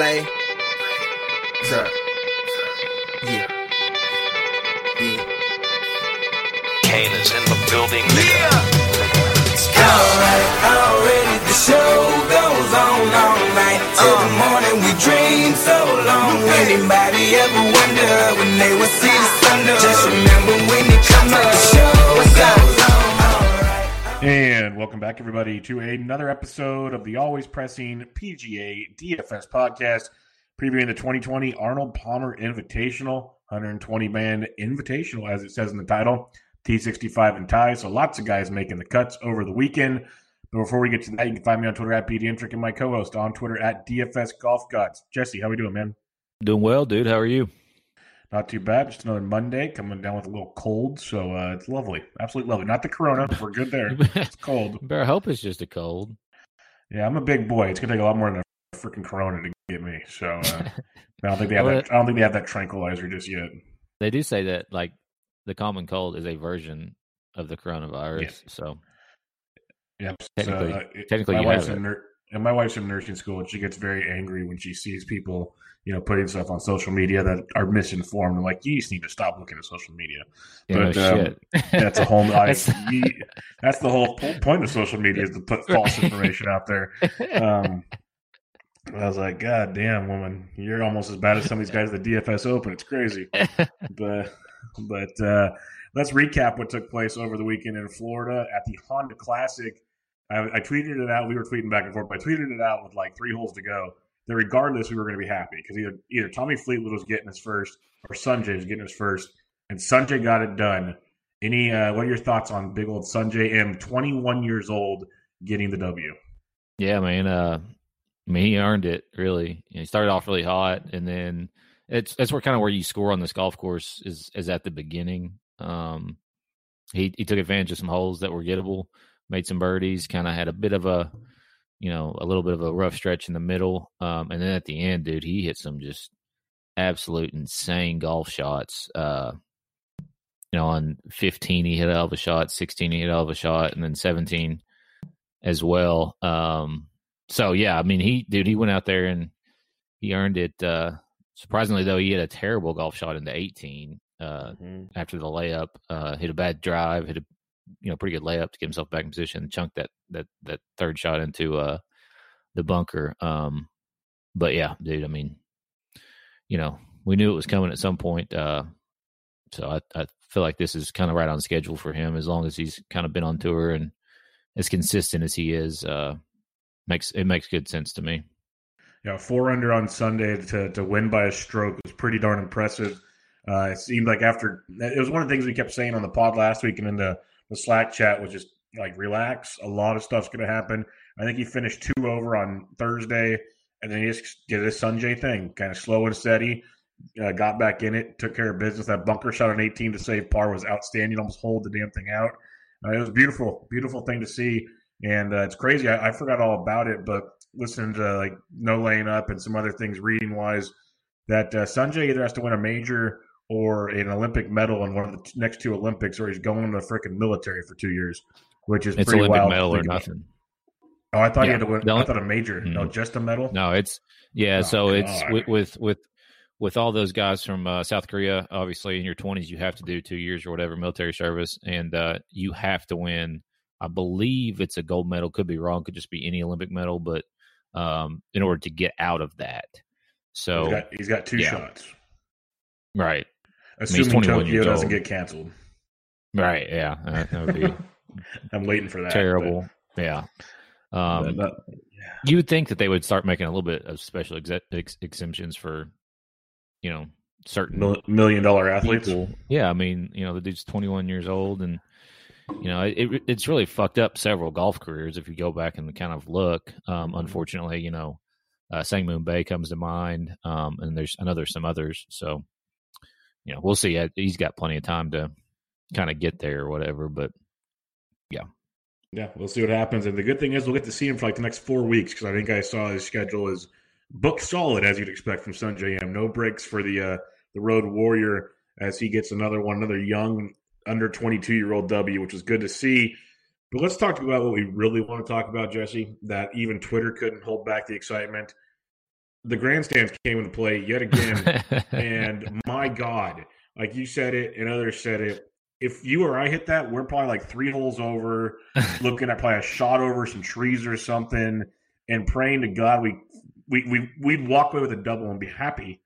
What's up? Yeah. Yeah. Kane is in the building, nigga. Alright, already the show goes on all night. Till the uh. morning we dream so long. Anybody ever wonder when they will see the sun? Just remember when it comes up, the show goes. And welcome back, everybody, to another episode of the Always Pressing PGA DFS podcast, previewing the 2020 Arnold Palmer Invitational, 120 man invitational, as it says in the title, T65 and tie. So lots of guys making the cuts over the weekend. But before we get to that, you can find me on Twitter at BDintric and my co-host on Twitter at DFS Golf Gods. Jesse, how we doing, man? Doing well, dude. How are you? Not too bad. Just another Monday coming down with a little cold, so uh, it's lovely, absolutely lovely. Not the Corona, we're good there. It's cold. Better hope it's just a cold. Yeah, I'm a big boy. It's gonna take a lot more than a freaking Corona to get me. So uh, I don't think they have Well, that. I don't think they have that tranquilizer just yet. They do say that like the common cold is a version of the coronavirus. Yes. So Yep. Technically- so, uh, technically my you wife's in nur- and my wife's in nursing school, and she gets very angry when she sees people, you know, putting stuff on social media that are misinformed. I'm like, you just need to stop looking at social media. know, But, um, shit. That's a whole. I, That's- that's the whole point of social media is to put false information out there. Um, I was like, God damn, woman, you're almost as bad as some of these guys at the DFS Open. It's crazy. but but uh, let's recap what took place over the weekend in Florida at the Honda Classic. I, I tweeted it out. We were tweeting back and forth. But I tweeted it out with like three holes to go. That regardless, we were going to be happy because either either Tommy Fleetwood was getting his first or Sanjay was getting his first, and Sanjay got it done. Any uh, what are your thoughts on big old Sanjay Im, 21 years old, getting the W? yeah, man. Uh, I mean, he earned it. Really, You know, he started off really hot, and then it's that's where kind of where you score on this golf course is is at the beginning. Um, he he took advantage of some holes that were gettable, made some birdies, kind of had a bit of a you know a little bit of a rough stretch in the middle, um, and then at the end, dude, he hit some just absolute insane golf shots. Uh, you know, on 15 he hit a hell of a shot, 16 he hit hell of a shot, and then 17 as well. Um, so yeah, I mean, he dude, he went out there and he earned it. Uh, surprisingly, though, he hit a terrible golf shot into 18 uh, after the layup. Uh, hit a bad drive, hit a you know pretty good layup to get himself back in position, chunked that that that third shot into uh the bunker. Um, but yeah, dude, I mean, you know, we knew it was coming at some point. Uh, so I, I feel like this is kind of right on schedule for him as long as he's kind of been on tour and as consistent as he is. Uh, makes it makes good sense to me. Yeah, four under on Sunday to to win by a stroke was pretty darn impressive. Uh, it seemed like after it was one of the things we kept saying on the pod last week and in the, the Slack chat was just like relax. A lot of stuff's going to happen. I think he finished two over on Thursday, and then he just did his Sungjae thing, kind of slow and steady. Uh, got back in it, took care of business. That bunker shot on 18 to save par was outstanding. Almost hold the damn thing out. Uh, it was beautiful, beautiful thing to see, and uh, it's crazy. I, I forgot all about it, but listening to like no laying up and some other things reading wise, that uh, Sanjay either has to win a major or an Olympic medal in one of the t- next two Olympics, or he's going in the freaking military for two years, which is It's pretty Olympic wild. to medal or about. nothing. Oh, I thought he had to win. I thought a major. No, Mhm. just a medal. No, it's yeah. Oh, so it's with, with with with all those guys from uh, South Korea. Obviously, in your twenties, you have to do two years or whatever military service, and uh, you have to win. I believe it's a gold medal. Could be wrong. Could just be any Olympic medal, but um, in order to get out of that, so he's got, he's got two yeah. shots. right, Assuming 21 Tokyo doesn't get canceled. right, yeah, that, that would be I'm waiting for that. terrible. Yeah. but- Um, but- you would think that they would start making a little bit of special exe- ex- exemptions for, you know, certain mil- million dollar athletes. people. Yeah, I mean, you know, the dude's 21 years old, and you know, it, it- it's really fucked up several golf careers if you go back and kind of look. Um, unfortunately, you know, uh, Sang Moon Bae comes to mind, um, and there's I know there's some others. So, you know, we'll see. He's got plenty of time to kind of get there or whatever. But Yeah, yeah, we'll see what happens. And the good thing is we'll get to see him for like the next four weeks because I think I saw his schedule is booked solid as you'd expect from Sungjae Im. No breaks for the uh, the Road Warrior as he gets another one, another young under twenty two year old W, which is good to see. But let's talk about what we really want to talk about, Jesse. That even Twitter couldn't hold back the excitement. The grandstands came into play yet again. and my God, like you said it and others said it, if you or I hit that, we're probably like three holes over, looking at probably a shot over some trees or something, and praying to God we we we we'd walk away with a double and be happy.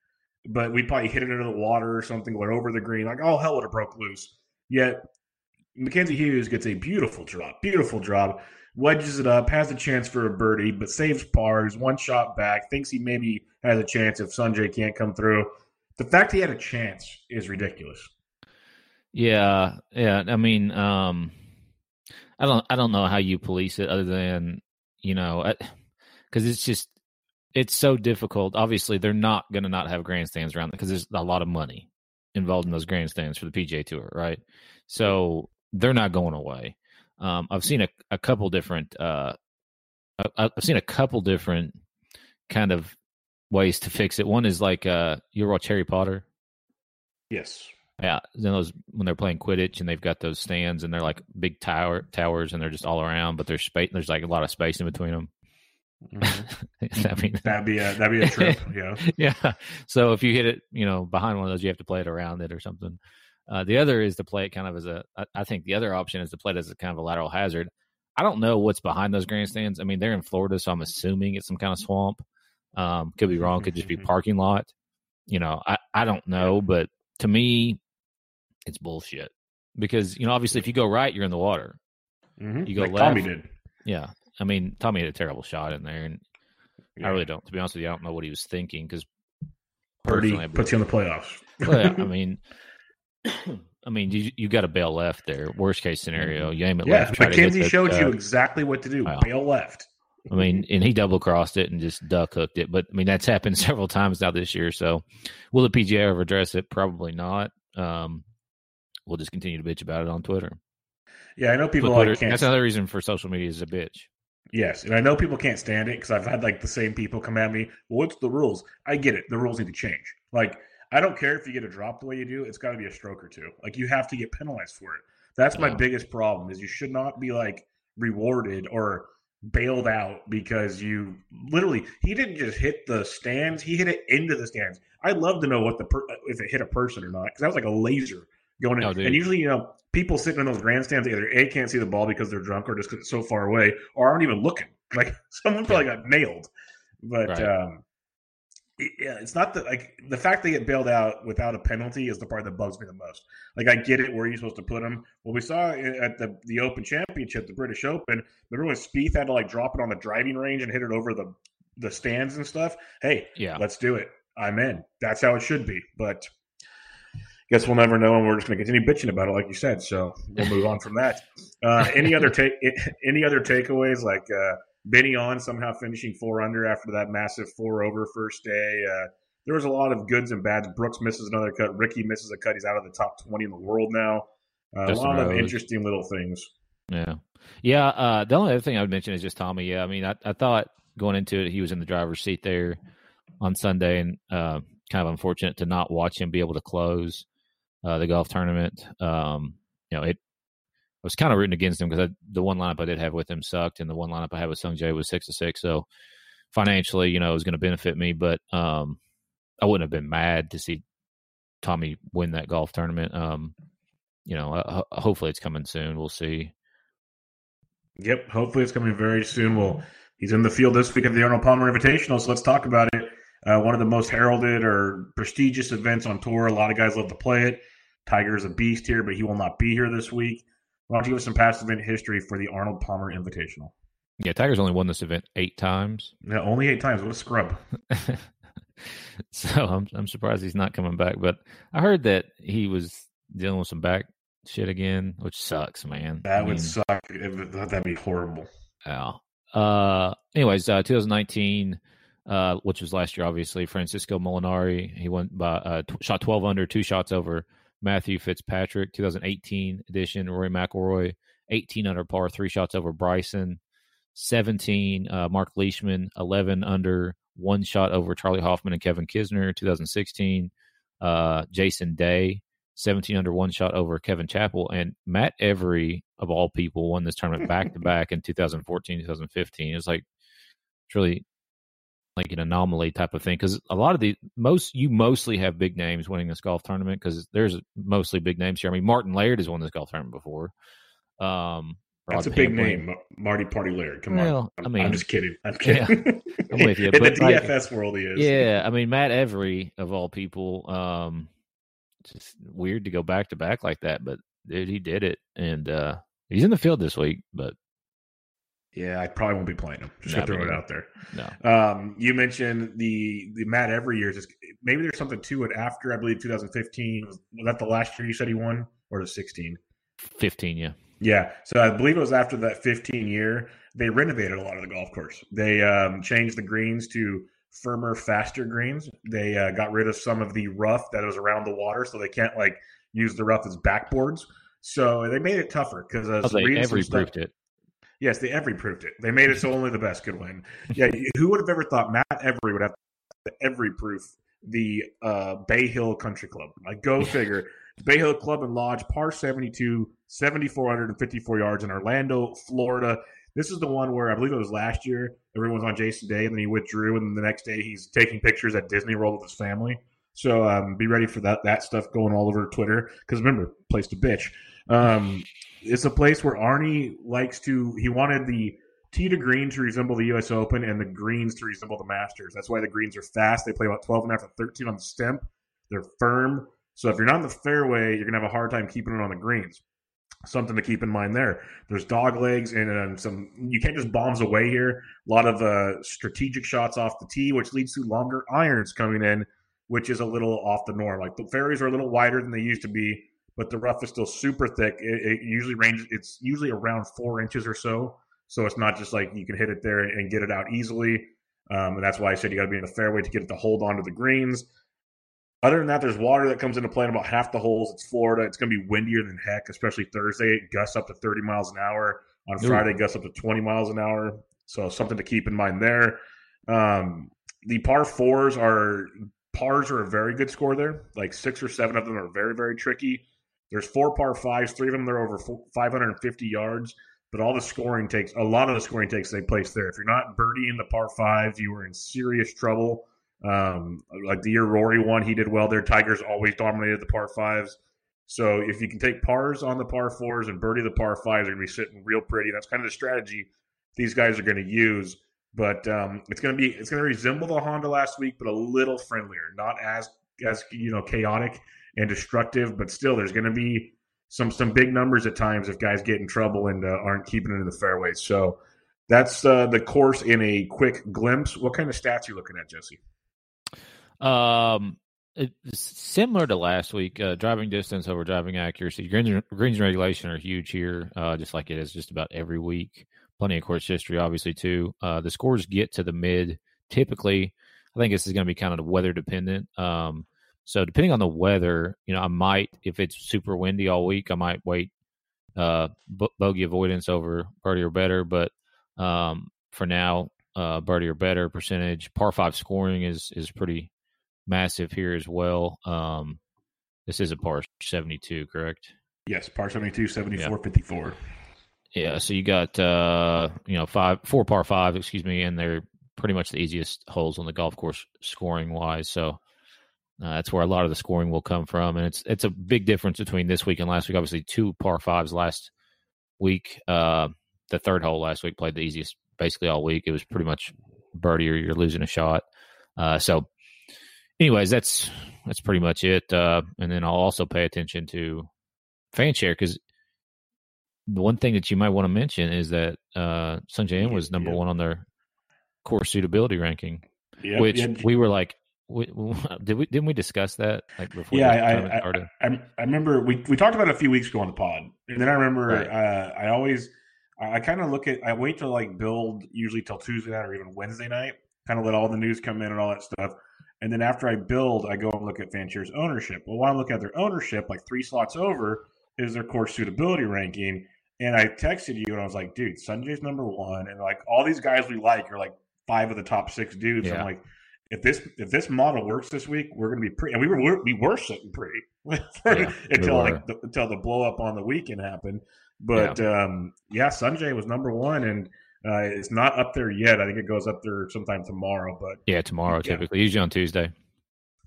But we'd probably hit it into the water or something, going over the green, like, oh hell would have broke loose. Yet Mackenzie Hughes gets a beautiful drop, beautiful drop, wedges it up, has a chance for a birdie, but saves par. pars, one shot back, thinks he maybe has a chance if Sungjae can't come through. The fact he had a chance is ridiculous. Yeah, yeah. I mean, um, I don't, I don't know how you police it other than you know, because it's just it's so difficult. Obviously, they're not going to not have grandstands around because there's a lot of money involved in those grandstands for the PGA Tour, right? So they're not going away. Um, I've seen a, a couple different. Uh, I, I've seen a couple different kind of ways to fix it. One is like uh, you watch Harry Potter. Yes. Yeah, then those when they're playing Quidditch and they've got those stands and they're like big tower towers and they're just all around, but there's space. There's like a lot of space in between them. Mm-hmm. I mean, that'd be a that'd be a trip. Yeah, yeah. So if you hit it, you know, behind one of those, you have to play it around it or something. Uh, the other is to play it kind of as a. I, I think the other option is to play it as a kind of a lateral hazard. I don't know what's behind those grandstands. I mean, they're in Florida, so I'm assuming it's some kind of swamp. Um, could be wrong. Could just be parking lot. You know, I I don't know, but to me, it's bullshit because you know obviously if you go right you're in the water mm-hmm. you go like left Tommy did. yeah i mean tommy had a terrible shot in there and Yeah. i really don't to be honest with you i don't know what he was thinking because Purdy puts you in the playoffs. well, i mean i mean you you got to bail left there worst case scenario you aim it Mm-hmm. yeah, left try to the, showed uh, you exactly what to do. wow. Bail left. I mean, and he double crossed it and just duck hooked it. But I mean, that's happened several times now this year. So, will the PGA ever address it? Probably not. Um, we'll just continue to bitch about it on Twitter. Yeah, I know people But like can't. that's another reason for social media is a bitch. Yes, and I know people can't stand it because I've had like the same people come at me. Well, what's the rules? I get it. The rules need to change. Like, I don't care if you get a drop the way you do. It's got to be a stroke or two. Like, you have to get penalized for it. That's my Yeah. biggest problem. Is you should not be like rewarded or bailed out because you literally he didn't just hit the stands. He hit it into the stands. I'd love to know what the per, if it hit a person or not because that was like a laser going in. Oh, and usually, you know, people sitting in those grandstands either a can't see the ball because they're drunk or just 'cause it's so far away, or aren't even looking. Like someone probably got nailed. But Right. um, yeah, it's not that like the fact they get bailed out without a penalty is the part that bugs me the most. Like I get it where you're supposed to put them. Well, we saw at the the Open Championship, the British Open. Remember when Spieth had to like drop it on the driving range and hit it over the the stands and stuff? Hey, Yeah. let's do it. I'm in. That's how it should be. But guess we'll never know, and we're just going to continue bitching about it, like you said. So we'll move on from that. Uh, any other take? Any other takeaways? Like uh, Benny An somehow finishing four under after that massive four over first day. Uh, there was a lot of goods and bads. Brooks misses another cut. Ricky misses a cut. He's out of the top twenty in the world now. Uh, a lot of interesting little things. Yeah. Yeah. Uh, the only other thing I would mention is just Tommy. Yeah. I mean, I, I thought going into it, he was in the driver's seat there on Sunday and uh, kind of unfortunate to not watch him be able to close uh, the golf tournament. Um, you know, it, was kind of rooting against him because the one lineup I did have with him sucked, and the one lineup I had with Sung Jae was six to six. So financially, you know, it was going to benefit me, but um, I wouldn't have been mad to see Tommy win that golf tournament. Um, you know, uh, hopefully it's coming soon. We'll see. Yep. Hopefully, it's coming very soon. Well, he's in the field this week at the Arnold Palmer Invitational, so let's talk about it. Uh, one of the most heralded or prestigious events on tour. A lot of guys love to play it. Tiger's a beast here, but he will not be here this week. Why don't you give us some past event history for the Arnold Palmer Invitational? Yeah, Tiger's only won this event eight times. Yeah, only eight times. What a scrub. so I'm I'm surprised he's not coming back. But I heard that he was dealing with some back shit again, which sucks, man. That I would mean, suck. It- That'd be horrible. yeah. Uh, anyways, uh, 2019, uh, which was last year, obviously, Francesco Molinari. He went by uh, t- shot 12 under, two shots over Matthew Fitzpatrick. 2018 edition, Rory McIlroy, 18 under par, three shots over Bryson. 17, uh, Mark Leishman, 11 under, one shot over Charley Hoffman and Kevin Kisner. 2016, uh, Jason Day, 17 under, one shot over Kevin Chappell. And Matt Every, of all people, won this tournament back to back in 2014, 2015. It's like, it's really like an anomaly type of thing because a lot of the most you mostly have big names winning this golf tournament because there's mostly big names here. I mean, Martin Laird has won this golf tournament before. Um, That's a big name, Marty Party Laird. Come Well, on. I mean- I'm just kidding. I'm kidding. I'm with you, In the but, like, DFS world, he is. Yeah, I mean Matt Every of all people. Um, just weird to go back to back like that, but dude, he did it, and uh he's in the field this week. But Yeah, I probably won't be playing him. Just No, gonna throw it out there. no, Um, you mentioned the the Matt every year. Just maybe there's something to it. After I believe 2015 was, was that the last year you said he won or the 16? fifteen. Yeah, Yeah, so I believe it was after that 15 year they renovated a lot of the golf course. They um, changed the greens to firmer, faster greens. They uh, got rid of some of the rough that was around the water, so they can't like use the rough as backboards. So they made it tougher because uh, oh, some they reading some Every stuff- it. Yes, they every proved it. They made it so only the best could win. Yeah, who would have ever thought Matt Every would have to every proof the uh, Bay Hill Country Club? Like, go figure. Bay Hill Club and Lodge, par 72, 7,454 yards in Orlando, Florida. This is the one where I believe it was last year. Everyone was on Jason Day, and then he withdrew, and the next day he's taking pictures at Disney World with his family. So um, be ready for that that stuff going all over Twitter. Because remember, place to bitch. Um, it's a place where Arnie likes to. He wanted the tee to green to resemble the U.S. Open and the greens to resemble the Masters. That's why the greens are fast. They play about 12 and a half to 13 on the Stimp. They're firm. So if you're not in the fairway, you're gonna have a hard time keeping it on the greens. Something to keep in mind there. There's dog legs and um, some. You can't just bombs away here. A lot of uh, strategic shots off the tee, which leads to longer irons coming in, which is a little off the norm. Like the fairways are a little wider than they used to be but the rough is still super thick. It, it usually ranges. It's usually around four inches or so. So it's not just like you can hit it there and get it out easily. Um, and that's why I said you got to be in the fairway to get it to hold on to the greens. Other than that, there's water that comes into play in about half the holes. It's Florida. It's going to be windier than heck, especially Thursday. It gusts up to 30 miles an hour. On Ooh. Friday, gusts up to 20 miles an hour. So something to keep in mind there. Um, the par fours are pars are a very good score there. Like six or seven of them are very very tricky. There's four par fives. Three of them they're over 550 yards. But all the scoring takes a lot of the scoring takes take place there. If you're not birdieing the par fives, you are in serious trouble. Um, like the year Rory won, he did well there. Tigers always dominated the par fives. So if you can take pars on the par fours and birdie the par fives, you're gonna be sitting real pretty. That's kind of the strategy these guys are going to use. But um, it's going to be it's going to resemble the Honda last week, but a little friendlier, not as as you know chaotic and destructive. But still, there's going to be some some big numbers at times if guys get in trouble and uh, aren't keeping it in the fairways. So that's uh, the course in a quick glimpse. What kind of stats are you looking at, Jesse? Um, similar to last week. Uh, driving distance over driving accuracy. Greens, greens and regulation are huge here, uh, just like it is just about every week. Plenty of course history, obviously too. Uh, the scores get to the mid. Typically, I think this is going to be kind of weather dependent. Um, so depending on the weather, you know, I might if it's super windy all week, I might wait uh, bo- bogey avoidance over birdie or better. But um, for now, uh, birdie or better percentage. Par five scoring is is pretty massive here as well. Um, this is a par 72, correct? Yes, par 72, 74, 54. Yeah. So you got, uh, you know, five, four par five, excuse me, and they're pretty much the easiest holes on the golf course scoring wise. So uh, that's where a lot of the scoring will come from. And it's, it's a big difference between this week and last week. Obviously, two par fives last week. Uh, the third hole last week played the easiest basically all week. It was pretty much birdie or you're losing a shot. Uh, so, anyways, that's that's pretty much it. Uh, and then I'll also pay attention to fan share because the one thing that you might want to mention is that uh, Sungjae Im was number Yeah. one on their course suitability ranking, Yep, which yeah, we were like, we, did we didn't we discuss that like before? Yeah, I, I? I, I, remember we, we talked about it a few weeks ago on the pod, and then I remember Right. uh, I always I, I kind of look at I wait to like build usually till Tuesday night or even Wednesday night, kind of let all the news come in and all that stuff, and then after I build, I go and look at Fanshare's ownership. Well, while I look at their ownership, like three slots over is their course suitability ranking, and I texted you and I was like, dude, Sungjae's number one, and like all these guys we like are like five of the top six dudes. Yeah. I'm like if this if this model works this week, we're going to be pretty. And we were we're, were sitting pretty Yeah, until like the, until the blow up on the weekend happened. But yeah. um yeah, Sanjay was number one, and Uh, it's not up there yet. I think it goes up there sometime tomorrow. But Yeah, tomorrow Yeah. typically, usually on Tuesday.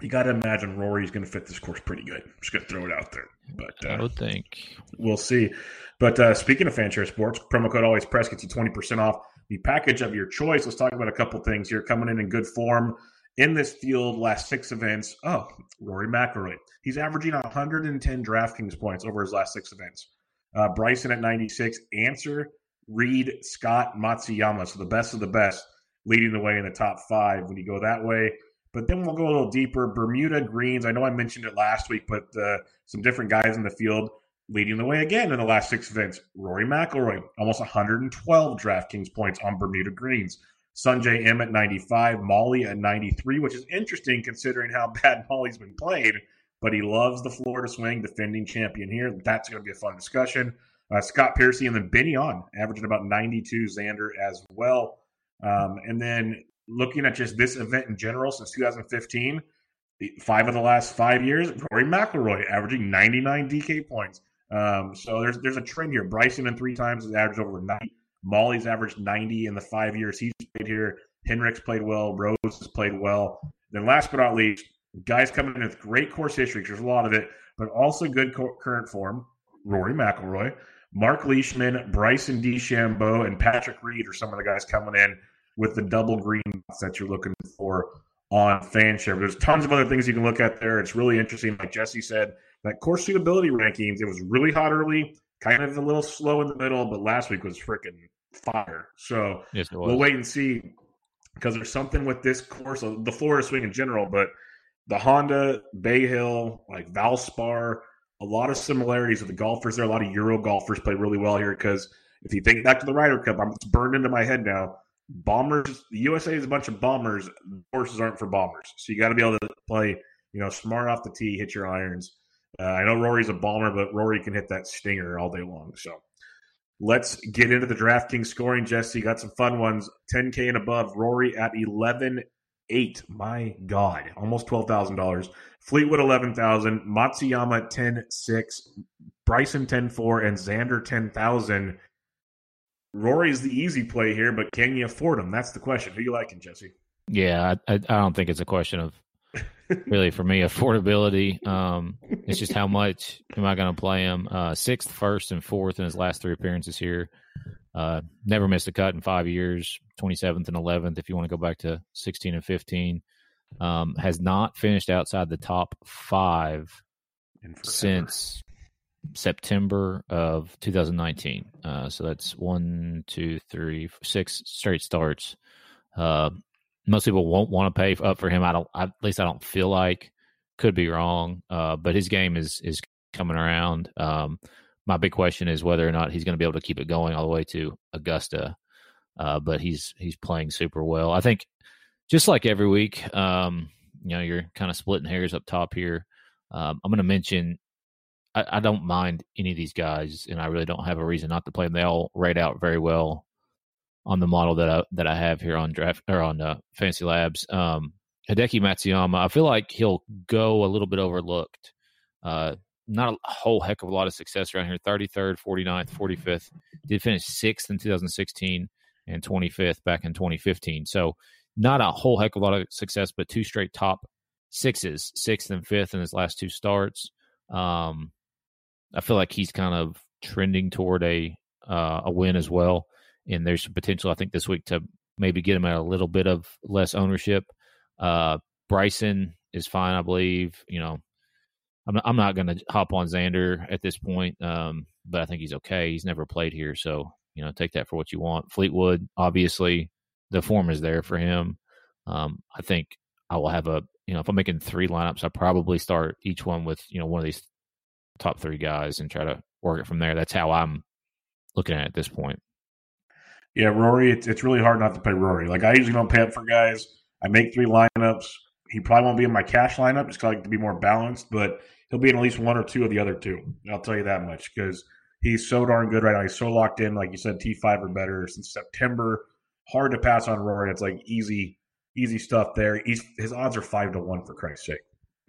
you got to imagine Rory's going to fit this course pretty good. I'm just going to throw it out there. But I uh, would think. we'll see. But uh, speaking of Fanshare Sports, promo code Always Press gets you twenty percent off the package of your choice. Let's talk about a couple things here. Coming in in good form in this field, last six events. Oh, Rory McIlroy. He's averaging 110 DraftKings points over his last six events. Uh, Bryson at 96. Xander Reed, Scott, Matsuyama. So the best of the best leading the way in the top five when you go that way. But then we'll go a little deeper. Bermuda Greens. I know I mentioned it last week, but uh, some different guys in the field leading the way again in the last six events. Rory McIlroy, almost 112 DraftKings points on Bermuda Greens. Sunjay M at 95, Molly at 93, which is interesting considering how bad Molly's been played. But he loves the Florida swing, defending champion here. That's going to be a fun discussion. Uh, Scott Piercy and then Benny An, averaging about 92, Xander as well. Um, and then looking at just this event in general since 2015, the, five of the last five years, Rory McIlroy averaging 99 DK points. Um, so there's there's a trend here. Bryson in three times has averaged over 90. Molly's averaged 90 in the five years he's played here. Henrik's played well. Rose has played well. Then last but not least, guys coming in with great course history. There's a lot of it, but also good co- current form. Rory McIlroy, Mark Leishman, Bryson DeChambeau, and Patrick Reed are some of the guys coming in with the double green that you're looking for on FanShare. There's tons of other things you can look at there. It's really interesting. Like Jesse said, that course suitability rankings, it was really hot early, kind of a little slow in the middle, but last week was freaking fire. So Yes, we'll wait and see because there's something with this course, uh, the Florida swing in general, but the Honda, Bay Hill, like Valspar, a lot of similarities with the golfers there. A lot of Euro golfers play really well here because if you think back to the Ryder Cup, I'm, it's burned into my head now. Bombers, the USA is a bunch of bombers. Horses aren't for bombers, so you got to be able to play, you know, smart off the tee, hit your irons. Uh, I know Rory's a bomber, but Rory can hit that stinger all day long. So let's get into the DraftKings scoring. Jesse got some fun ones. 10K and above. Rory at 11 8. My God. Almost $12,000. Fleetwood 11,000. Matsuyama 10 6. Bryson 10 4. And Xander 10,000. Rory's the easy play here, but can you afford him? That's the question. Who you liking, Jesse? Yeah, I, I don't think it's a question of really for me affordability. Um, it's just how much am I going to play him? Uh, sixth, first, and fourth in his last three appearances here. Uh, never missed a cut in five years. Twenty seventh and eleventh, if you want to go back to sixteen and fifteen. Um, has not finished outside the top five since September of 2019. Uh, so that's one, two, three, six straight starts. Uh, most people won't want to pay up for him. I don't. At least I don't feel like. Could be wrong. Uh, but his game is is coming around. Um, my big question is whether or not he's going to be able to keep it going all the way to Augusta. Uh, but he's he's playing super well. I think just like every week, um, you know, you're kind of splitting hairs up top here. Um, I'm going to mention I, I don't mind any of these guys, and I really don't have a reason not to play them. They all rate out very well on the model that I that I have here on draft or on uh, FantasyLabs. Um, Hideki Matsuyama, I feel like he'll go a little bit overlooked. Uh, not a whole heck of a lot of success around here. 33rd, 49th, 45th. Did finish sixth in 2016 and 25th back in 2015. So not a whole heck of a lot of success, but two straight top sixes, sixth and fifth in his last two starts. Um, I feel like he's kind of trending toward a uh, a win as well, and there's some potential I think this week to maybe get him at a little bit of less ownership. Uh, Bryson is fine, I believe. You know, I'm not, I'm not going to hop on Xander at this point, um, but I think he's okay. He's never played here, so you know, take that for what you want. Fleetwood, obviously, the form is there for him. Um, I think I will have a you know if I'm making three lineups, I probably start each one with you know one of these top three guys and try to work it from there. That's how I'm looking at it at this point. Yeah, Rory, it's, it's really hard not to pay Rory. Like, I usually don't pay up for guys. I make three lineups. He probably won't be in my cash lineup just 'cause I like to be more balanced, but he'll be in at least one or two of the other two. I'll tell you that much because he's so darn good right now. He's so locked in, like you said, T5 or better since September. Hard to pass on Rory. It's like easy, easy stuff there. He's, his odds are five to one for Christ's sake.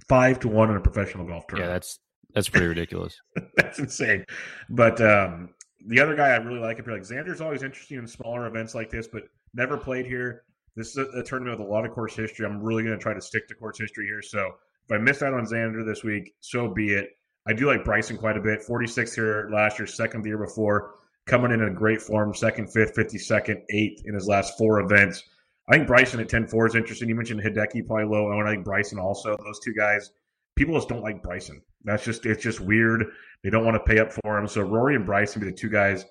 Five to one in a professional golf tournament. Yeah, that's that's pretty ridiculous. that's insane. But um, the other guy I really like up like Xander's always interesting in smaller events like this, but never played here. This is a, a tournament with a lot of course history. I'm really going to try to stick to course history here. So if I missed out on Xander this week, so be it. I do like Bryson quite a bit. 46 here last year, second the year before, coming in in great form, second, fifth, 52nd, eighth in his last four events. I think Bryson at 10 4 is interesting. You mentioned Hideki probably low. I think Bryson also. Those two guys, people just don't like Bryson. That's just, it's just weird. They don't want to pay up for him. So Rory and Bryson be the two guys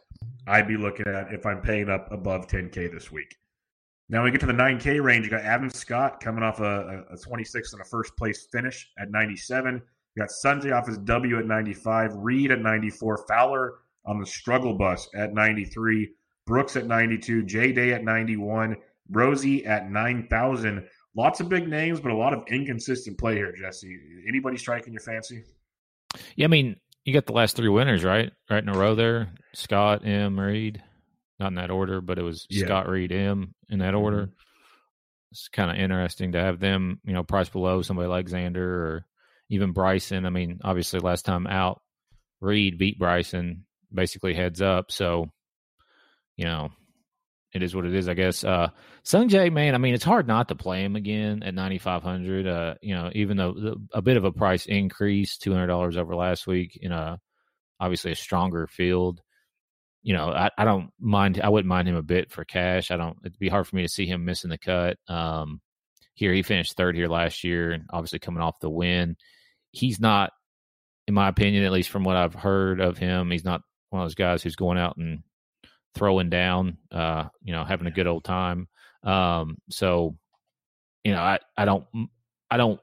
I'd be looking at if I'm paying up above 10K this week. Now we get to the 9K range. You got Adam Scott coming off a, a 26 and a first place finish at 97. You got Sungjae off his W at 95, Reed at 94, Fowler on the struggle bus at 93, Brooks at 92, J Day at 91, Rosie at 9,000. Lots of big names, but a lot of inconsistent play here, Jesse. Anybody striking your fancy? Yeah, I mean, you got the last three winners, right? Right in a row there. Scott, Im, Reed. Not in that order, but it was Yeah. Scott, Reed, Im in that order. Mm-hmm. It's kind of interesting to have them, you know, price below somebody like Xander or even Bryson. I mean, obviously, last time out, Reed beat Bryson basically heads up. So, you know, it is what it is, I guess. Uh, Sung Jae, man, I mean, it's hard not to play him again at 9,500. Uh, you know, even though the, a bit of a price increase, $200 over last week in a obviously a stronger field. You know, I, I don't mind. I wouldn't mind him a bit for cash. I don't. It'd be hard for me to see him missing the cut. Um, here he finished third here last year, and obviously coming off the win, he's not, in my opinion, at least from what I've heard of him, he's not one of those guys who's going out and throwing down, uh, you know, having a good old time. Um, so, you know, I, I don't, I don't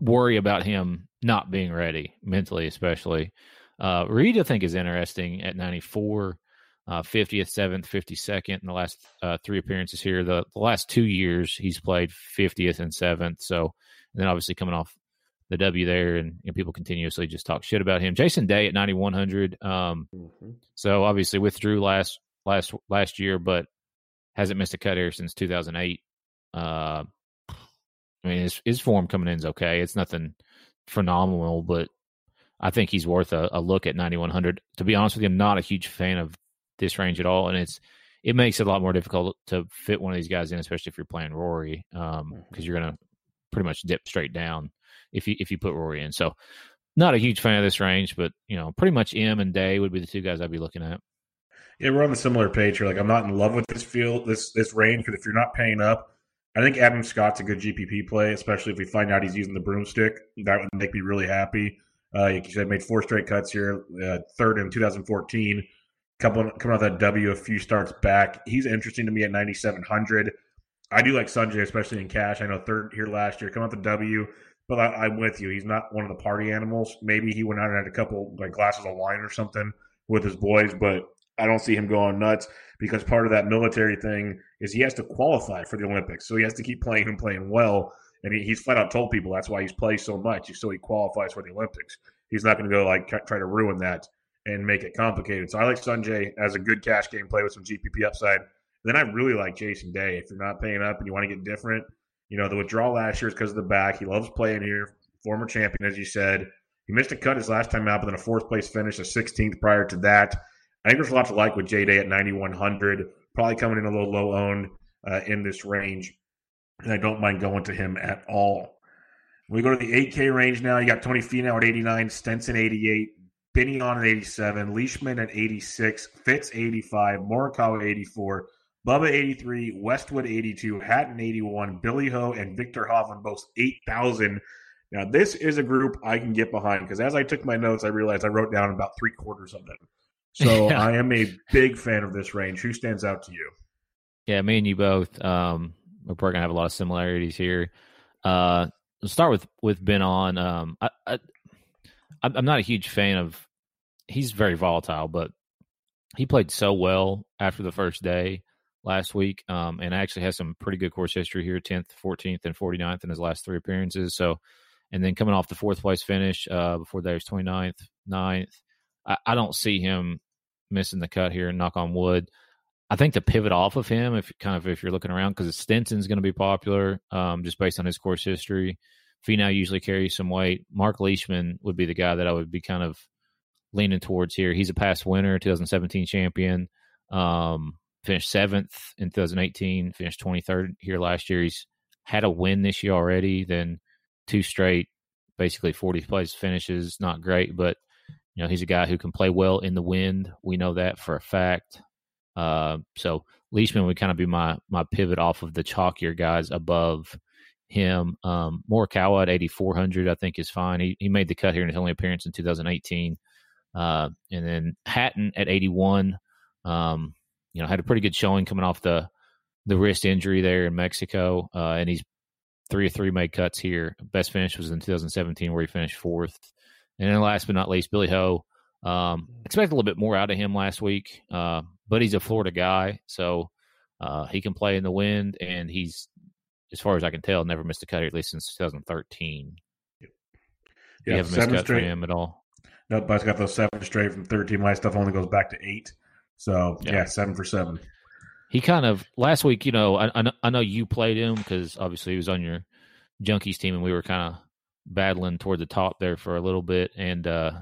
worry about him not being ready mentally, especially. Uh, Reed, I think, is interesting at 94, uh, 50th, 7th, 52nd in the last uh, three appearances here. The, the last two years, he's played 50th and 7th. So, and then obviously coming off the W there, and people continuously just talk shit about him. Jason Day at 9100. Um, so obviously withdrew last last last year, but hasn't missed a cut here since 2008. Uh, I mean, his his form coming in is okay. It's nothing phenomenal, but I think he's worth a, a look at 9100. To be honest with you, I'm not a huge fan of this range at all, and it's it makes it a lot more difficult to fit one of these guys in, especially if you're playing Rory, because um, you're gonna pretty much dip straight down if you if you put Rory in. So, not a huge fan of this range, but you know, pretty much Im and Day would be the two guys I'd be looking at. Yeah, we're on the similar page here. Like, I'm not in love with this field, this this range, because if you're not paying up, I think Adam Scott's a good GPP play, especially if we find out he's using the broomstick. That would make me really happy. Uh, like you said, made four straight cuts here, uh, third in 2014. Couple coming off that W, a few starts back. He's interesting to me at 9,700. I do like Sanjay, especially in cash. I know third here last year, coming off the W, but I, I'm with you. He's not one of the party animals. Maybe he went out and had a couple like glasses of wine or something with his boys, but I don't see him going nuts because part of that military thing is he has to qualify for the Olympics. So he has to keep playing and playing well. And he, he's flat out told people that's why he's played so much, so he qualifies for the Olympics. He's not going to go like try to ruin that and make it complicated. So I like Sanjay as a good cash game play with some GPP upside. Then I really like Jason Day. If you're not paying up and you want to get different, you know, the withdrawal last year is because of the back. He loves playing here, former champion, as you said. He missed a cut his last time out, but then a fourth place finish, a 16th prior to that. I think there's a lot to like with J Day at 9,100, probably coming in a little low owned uh, in this range. And I don't mind going to him at all. We go to the 8K range now. You got Tony Finau at 89, Stenson 88, Benny An at 87, Leishman at 86, Fitz 85, Morikawa 84, Bubba 83, Westwood 82, Hatton 81, Billy Ho, and Viktor Hovland both 8,000. Now, this is a group I can get behind because as I took my notes, I realized I wrote down about three quarters of them. So Yeah. I am a big fan of this range. Who stands out to you? Yeah, me and you both. Um, we're probably gonna have a lot of similarities here. Uh, let's start with with Ben An. Um, I, I I'm not a huge fan of. He's very volatile, but he played so well after the first day last week, um, and actually has some pretty good course history here: tenth, fourteenth, and 49th in his last three appearances. So, and then coming off the fourth place finish uh, before that was 29th, 9th. I, I don't see him missing the cut here. and Knock on wood. I think to pivot off of him, if kind of if you're looking around, because Stenson's going to be popular, um, just based on his course history. Finau usually carries some weight. Mark Leishman would be the guy that I would be kind of leaning towards here. He's a past winner, 2017 champion. Um, finished seventh in 2018, finished 23rd here last year. He's had a win this year already, then two straight, basically 40 place finishes. Not great, but you know he's a guy who can play well in the wind. We know that for a fact. Uh, so Leishman would kind of be my my pivot off of the chalkier guys above him. Um, Morikawa at 8,400, I think is fine. He he made the cut here in his only appearance in 2018. Uh, and then Hatton at 81. Um, you know, had a pretty good showing coming off the the wrist injury there in Mexico, uh, and he's three of three made cuts here. Best finish was in 2017 where he finished fourth. And then last but not least, Billy Ho. Um, expect a little bit more out of him last week, uh, but he's a Florida guy, so uh, he can play in the wind, and he's, as far as I can tell, never missed a cut at least since 2013. Yeah, you haven't missed a cut straight. for him at all. Nope, I've got those seven straight from 13. My stuff only goes back to eight. So, yeah, yeah seven for seven. He kind of, last week, you know, I, I know you played him because obviously he was on your Junkies team, and we were kind of battling toward the top there for a little bit. And, uh,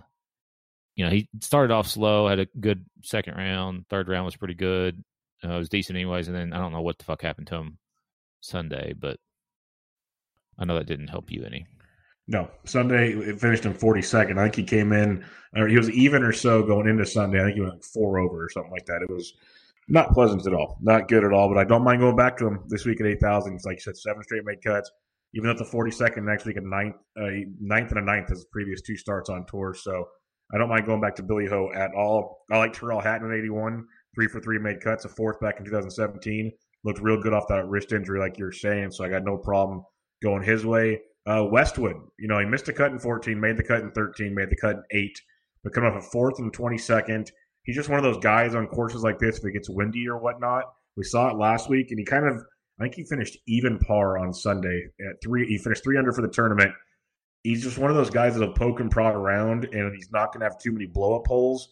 you know, he started off slow, had a good second round. Third round was pretty good. Uh, it was decent, anyways. And then I don't know what the fuck happened to him Sunday, but I know that didn't help you any. No, Sunday it finished in 42nd. I think he came in, or he was even or so going into Sunday. I think he went like four over or something like that. It was not pleasant at all, not good at all. But I don't mind going back to him this week at 8,000. It's like you said, seven straight made cuts. Even at the 42nd next week, a ninth, uh, ninth and a ninth as previous two starts on tour. So I don't mind going back to Billy Ho at all. I like Tyrrell Hatton at 81, three for three made cuts, a fourth back in 2017. Looked real good off that wrist injury, like you're saying. So I got no problem going his way. Uh, Westwood, you know, he missed a cut in 14, made the cut in 13, made the cut in 8, but coming off a fourth and 22nd. He's just one of those guys on courses like this if it gets windy or whatnot. We saw it last week, and he kind of, I think he finished even par on Sunday at three. He finished three under for the tournament. He's just one of those guys that'll poke and prod around, and he's not going to have too many blow up holes.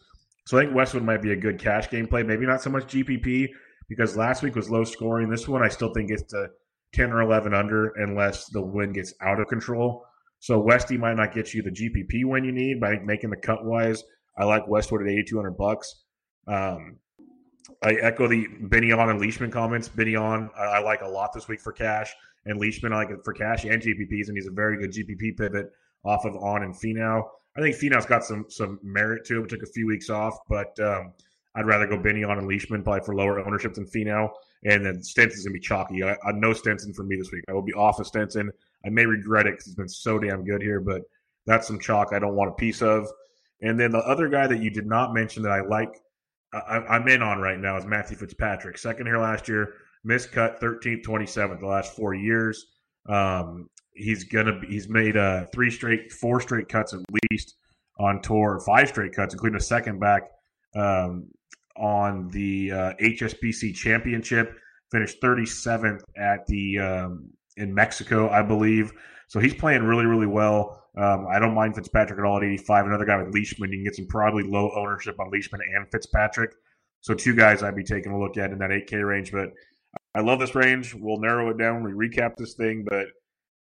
So I think Westwood might be a good cash game play. Maybe not so much GPP because last week was low scoring. This one I still think gets to 10 or 11 under unless the wind gets out of control. So Westy might not get you the GPP win you need, but I think making the cut wise, I like Westwood at 8,200 bucks. Um, I echo the Benny An and Leishman comments. Benny An, I, I, like a lot this week for cash, and Leishman I like it for cash and GPPs, and he's a very good GPP pivot off of on and Finau. I think Finau's got some some merit to him. Took a few weeks off, but um, I'd rather go Benny An and Leishman probably for lower ownership than Finau. And then Stenson's gonna be chalky. I, I no Stenson for me this week. I will be off of Stenson. I may regret it because he's been so damn good here, but that's some chalk I don't want a piece of. And then the other guy that you did not mention that I like, I, am in on right now is Matthew Fitzpatrick. Second here last year, missed cut 13th, 27th the last four years. Um, he's gonna be, he's made uh, three straight, four straight cuts at least on tour, five straight cuts, including a second back um, on the uh, HSBC Championship. Finished 37th at the um, in Mexico, I believe. So he's playing really, really well. Um, I don't mind Fitzpatrick at all at 85. Another guy with Leishman, you can get some probably low ownership on Leishman and Fitzpatrick. So two guys I'd be taking a look at in that 8K range. But I love this range. We'll narrow it down. We recap this thing, but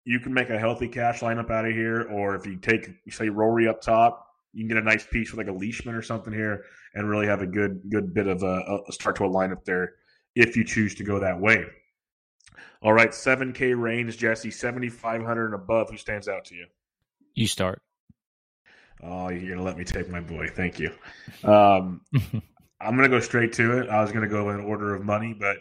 you can make a healthy cash lineup out of here. Or if you take, say, Rory up top, you can get a nice piece with like a Leishman or something here and really have a good good bit of a, a start to a lineup there if you choose to go that way. All right, 7K range, Jesse, 7,500 and above. Who stands out to you? You start. Oh, you're going to let me take my boy. Thank you. Um, I'm going to go straight to it. I was going to go in order of money, but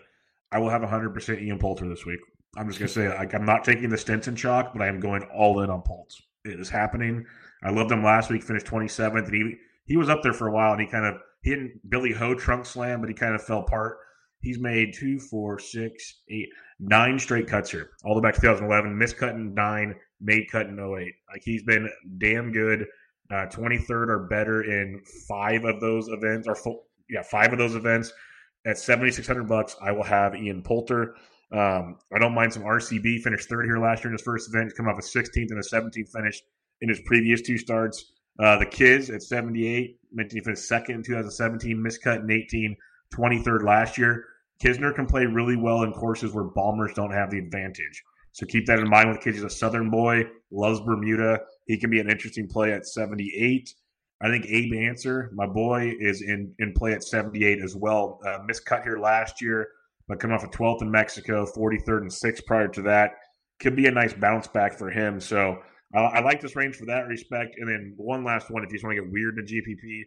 I will have 100% Ian Poulter this week. I'm just going to say, like, I'm not taking the Stenson chalk, but I am going all in on Poults. It is happening. I loved him last week, finished 27th, and he he was up there for a while, and he kind of he didn't Billy Ho trunk slam, but he kind of fell apart. He's made two, four, six, eight, nine straight cuts here, all the way back to 2011. Missed cut in nine, made cut in 08. Like he's been damn good. Uh, 23rd or better in five of those events, or full, yeah, five of those events. At 7,600 bucks, I will have Ian Poulter. Um, I don't mind some RCB. Finished third here last year in his first event. Coming off a 16th and a 17th finish in his previous two starts. Uh, the Kiz at 78, meant to finish second in 2017, miscut in 18, 23rd last year. Kisner can play really well in courses where bombers don't have the advantage. So keep that in mind with Kiz. He's a Southern boy, loves Bermuda. He can be an interesting play at 78. I think Abe Ancer, my boy, is in, in play at 78 as well. Uh, missed cut here last year, but coming off a 12th in Mexico, 43rd and 6th prior to that. Could be a nice bounce back for him. So uh, I like this range for that respect. And then one last one, if you just want to get weird in the GPP,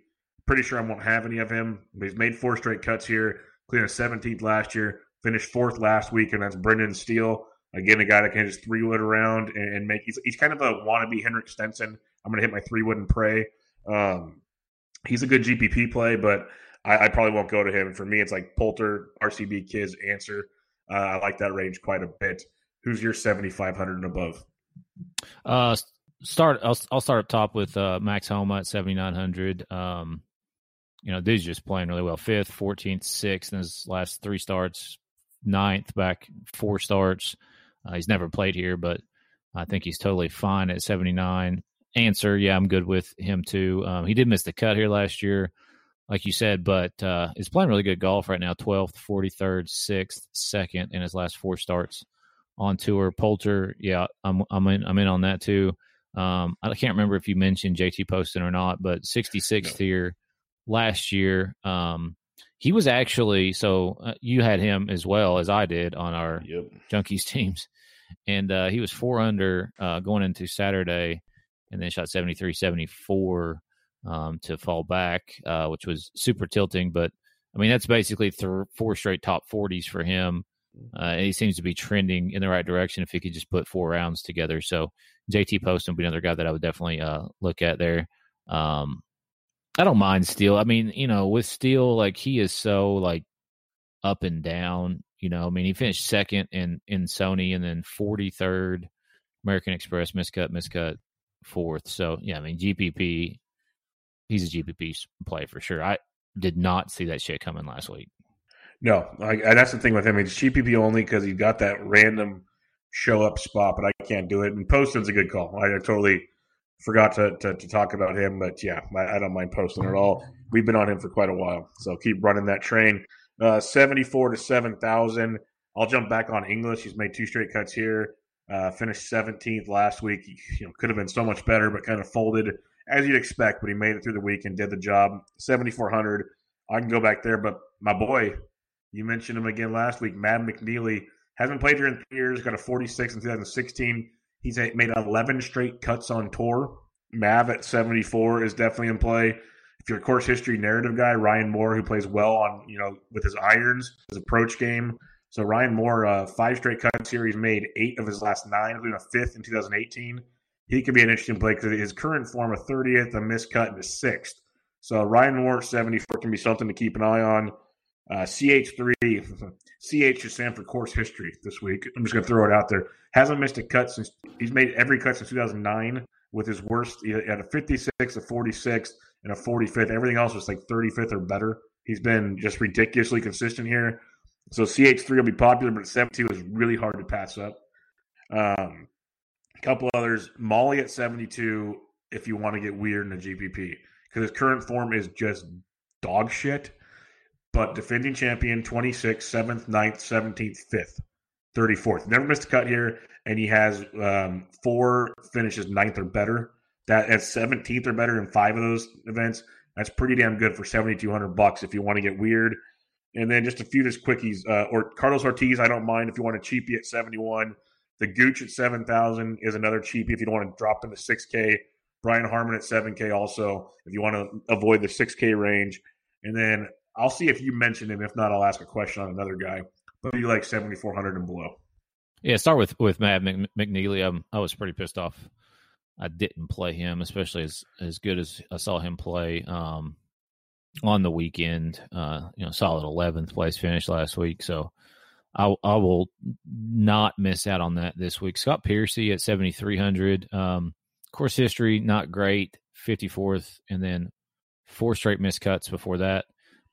pretty sure I won't have any of him. But he's made four straight cuts here, clearing 17th last year, finished fourth last week, and that's Brendan Steele. Again, a guy that can just three wood around and, and make. He's, he's kind of a wannabe Henrik Stenson. I'm going to hit my three wood and pray. Um, he's a good GPP play, but I, I, probably won't go to him. For me, it's like Poulter, RCB Kids, Ancer. Uh, I like that range quite a bit. Who's your 7,500 and above? Uh, start. I'll, I'll start up top with uh, Max Homa at 7,900. Um, you know, dude's just playing really well. Fifth, 14th, sixth in his last three starts, ninth, back four starts. Uh, he's never played here, but I think he's totally fine at 79. Ancer, yeah, I'm good with him too. Um, he did miss the cut here last year, like you said, but uh, he's playing really good golf right now 12th, 43rd, 6th, 2nd in his last four starts on tour. Poulter, yeah, I'm, I'm, in, I'm in on that too. Um, I can't remember if you mentioned JT Poston or not, but 66th no. here last year. Um, he was actually so uh, you had him as well as I did on our yep. junkies teams, and uh, he was four under uh, going into Saturday, and then shot 73, 74 um, to fall back, uh, which was super tilting. But I mean, that's basically th- four straight top 40s for him. Uh, and he seems to be trending in the right direction if he could just put four rounds together. So JT Poston would be another guy that I would definitely uh, look at there. Um, I don't mind Steele. I mean, you know, with Steele, like he is so like up and down. You know, I mean, he finished second in in Sony and then forty third American Express miscut miscut fourth. So yeah, I mean GPP, he's a GPP play for sure. I did not see that shit coming last week. No, I, that's the thing with him. It's GPP only because he got that random show up spot, but I can't do it. And Poston's a good call. I, I totally forgot to, to, to, talk about him, but yeah, I, I, don't mind Poston at all. We've been on him for quite a while, so keep running that train. Uh, 74 to 7,000. I'll jump back on English. He's made two straight cuts here. Uh, finished 17th last week. He, you know, could have been so much better, but kind of folded as you'd expect. But he made it through the week and did the job. 7,400. I can go back there, but my boy, you mentioned him again last week. Mav McNealy hasn't played here in three years. Got a 46 in 2016. He's made 11 straight cuts on tour. Mav at 74 is definitely in play. If you're a course history narrative guy, Ryan Moore, who plays well on, you know, with his irons, his approach game. So Ryan Moore, uh, five straight cuts here. He's made eight of his last nine, including a fifth in 2018. He could be an interesting play because his current form, a 30th, a miscut, and a sixth. So Ryan Moore, 74, can be something to keep an eye on. Uh, CH3, CH is stand for course history this week. I'm just going to throw it out there. Hasn't missed a cut since he's made every cut since 2009 with his worst. Had a 56, a 46, and a 45th. Everything else was like 35th or better. He's been just ridiculously consistent here. So CH3 will be popular, but 72 is really hard to pass up. Um, a couple others. Molly at 72 if you want to get weird in the GPP because his current form is just dog shit but defending champion 26th, 7th, 9th, 17th, 5th, 34th. Never missed a cut here, and he has um, four finishes ninth or better. That at 17th or better in five of those events. That's pretty damn good for 7,200 bucks if you want to get weird. And then just a few just quickies. Uh, or Carlos Ortiz, I don't mind if you want to cheapie at 71. The Gooch at 7,000 is another cheapie if you don't want to drop into 6K. Brian Harman at 7K also if you want to avoid the 6K range. And then I'll see if you mention him. If not, I'll ask a question on another guy. But you like seventy four hundred and below? Yeah, start with with Matt McNealy. I'm, I was pretty pissed off. I didn't play him, especially as as good as I saw him play um, on the weekend. Uh, you know, solid eleventh place finish last week. So I, I will not miss out on that this week. Scott Piercy at seventy three hundred. Um, course history not great, fifty fourth, and then four straight miscuts before that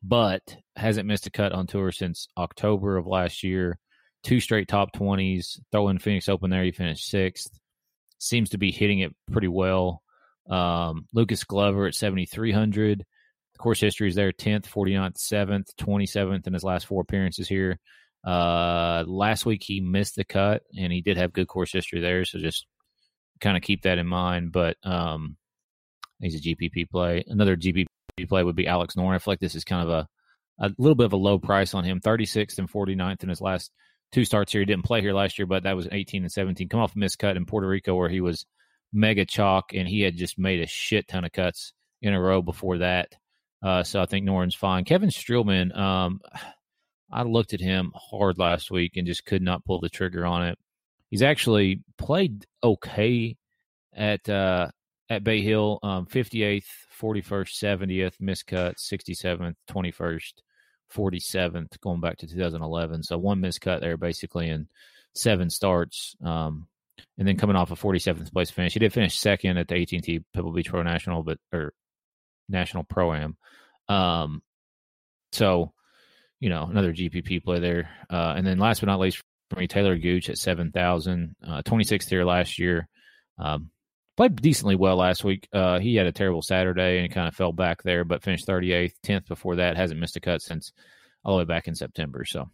but hasn't missed a cut on tour since October of last year. Two straight top 20s. Throw in Phoenix Open there, he finished sixth. Seems to be hitting it pretty well. Um, Lucas Glover at 7,300. The course history is there 10th, 49th, 7th, 27th in his last four appearances here. Uh, last week he missed the cut, and he did have good course history there, so just kind of keep that in mind. But um, He's a GPP play. Another GPP play would be Alex Noren. I feel like this is kind of a a little bit of a low price on him. 36th and 49th in his last two starts here. He didn't play here last year, but that was 18 and 17. Come off a miscut in Puerto Rico where he was mega chalk and he had just made a shit ton of cuts in a row before that. Uh, so I think Noren's fine. Kevin Streelman, um, I looked at him hard last week and just could not pull the trigger on it. He's actually played okay at uh, at Bay Hill, um, 58th, 41st, 70th, miscut, 67th, 21st, 47th, going back to 2011. So one miscut there basically in seven starts. Um, and then coming off a 47th place finish. He did finish second at the AT&T Pebble Beach Pro National, but or National Pro Am. Um, so you know another GPP play there. Uh, and then last but not least for me, Talor Gooch at 7,000, uh, 26th here last year. Um, played decently well last week. Uh, he had a terrible Saturday and kind of fell back there, but finished 38th, 10th before that. Hasn't missed a cut since all the way back in September. So,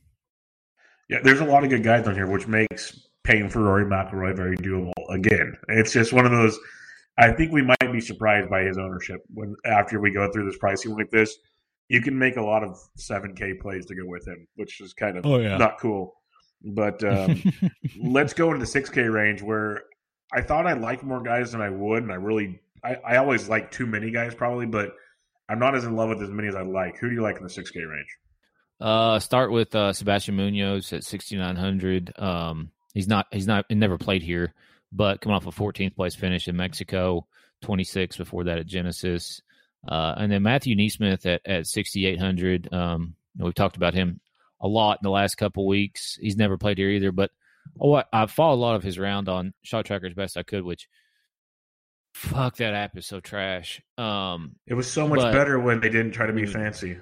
yeah, there's a lot of good guys on here, which makes paying for Rory McIlroy very doable. Again, it's just one of those. I think we might be surprised by his ownership when after we go through this pricing like this. You can make a lot of seven K plays to go with him, which is kind of Oh, yeah. not cool. But um, let's go into the six K range where I thought I liked more guys than I would, and I really I, I always like too many guys probably, but I'm not as in love with as many as I like. Who do you like in the six K range? Uh, start with uh, Sebastian Munoz at 6,900. Um, he's not, he's not, he never played here, but coming off a 14th place finish in Mexico, 26 before that at Genesis. Uh, and then Matthew NeSmith at, at 6,800. Um, we've talked about him a lot in the last couple weeks. He's never played here either, but oh, I, I followed a lot of his round on Shot Tracker as best I could, which fuck that app is so trash. Um, It was so much But- better when they didn't try to be Dude. fancy.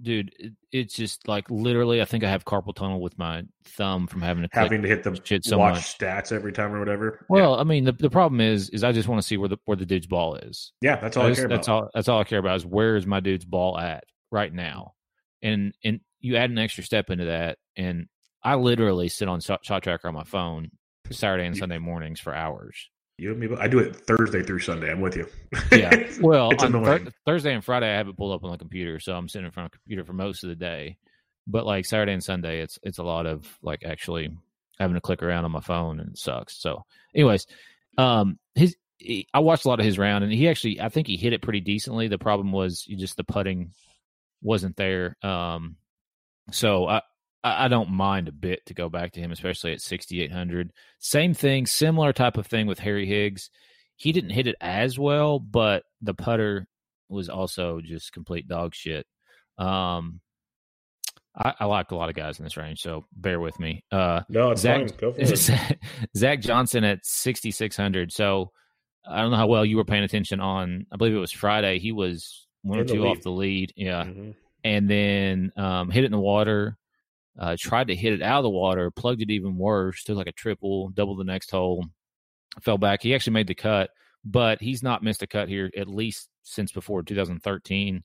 dude, it, it's just like literally, I think I have carpal tunnel with my thumb from having to click Having to hit the shit so watch much. stats every time or whatever. Well, I mean, the, the problem is, is I just want to see where the where the dude's ball is. yeah, that's all I I, just- care about. that's all. That's all I care about is where is my dude's ball at right now, and and you add an extra step into that, and I literally sit on shot, shot tracker on my phone Saturday and Sunday mornings for hours. You and me. I do it Thursday through Sunday. I'm with you. Yeah. Well, annoying. Thursday and Friday, I have it pulled up on the computer, so I'm sitting in front of the computer for most of the day. But like Saturday and Sunday, it's it's a lot of like actually having to click around on my phone, and it sucks. So, anyways, um, his he, I watched a lot of his round, and he actually I think he hit it pretty decently. The problem was you just the putting wasn't there. Um, so I. I I don't mind a bit to go back to him, especially at 6,800. Same thing, similar type of thing with Harry Higgs he didn't hit it as well, but the putter was also just complete dog shit. Um, I, I like a lot of guys in this range, so bear with me. Uh, no, it's Zach- fine. Go for it. Zach Johnson at 6,600. So I don't know how well you were paying attention on, I believe it was Friday. He was one or In the two lead. off the lead. Yeah. Mhm. And then um, hit it in the water, uh, tried to hit it out of the water, plugged it even worse, took like a triple, double the next hole, fell back. He actually made the cut, but he's not missed a cut here at least since before 2013.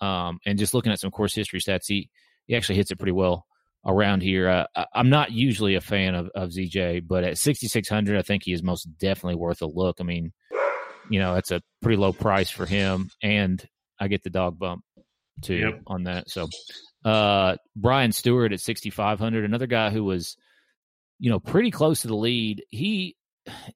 Um, and just looking at some course history stats, he, he actually hits it pretty well around here. Uh, I'm not usually a fan of, of ZJ, but at 6,600, I think he is most definitely worth a look. I mean, you know, that's a pretty low price for him, and I get the dog bump too Yep. on that. So, uh, Brian Stuard at 6,500, another guy who was, you know, pretty close to the lead. He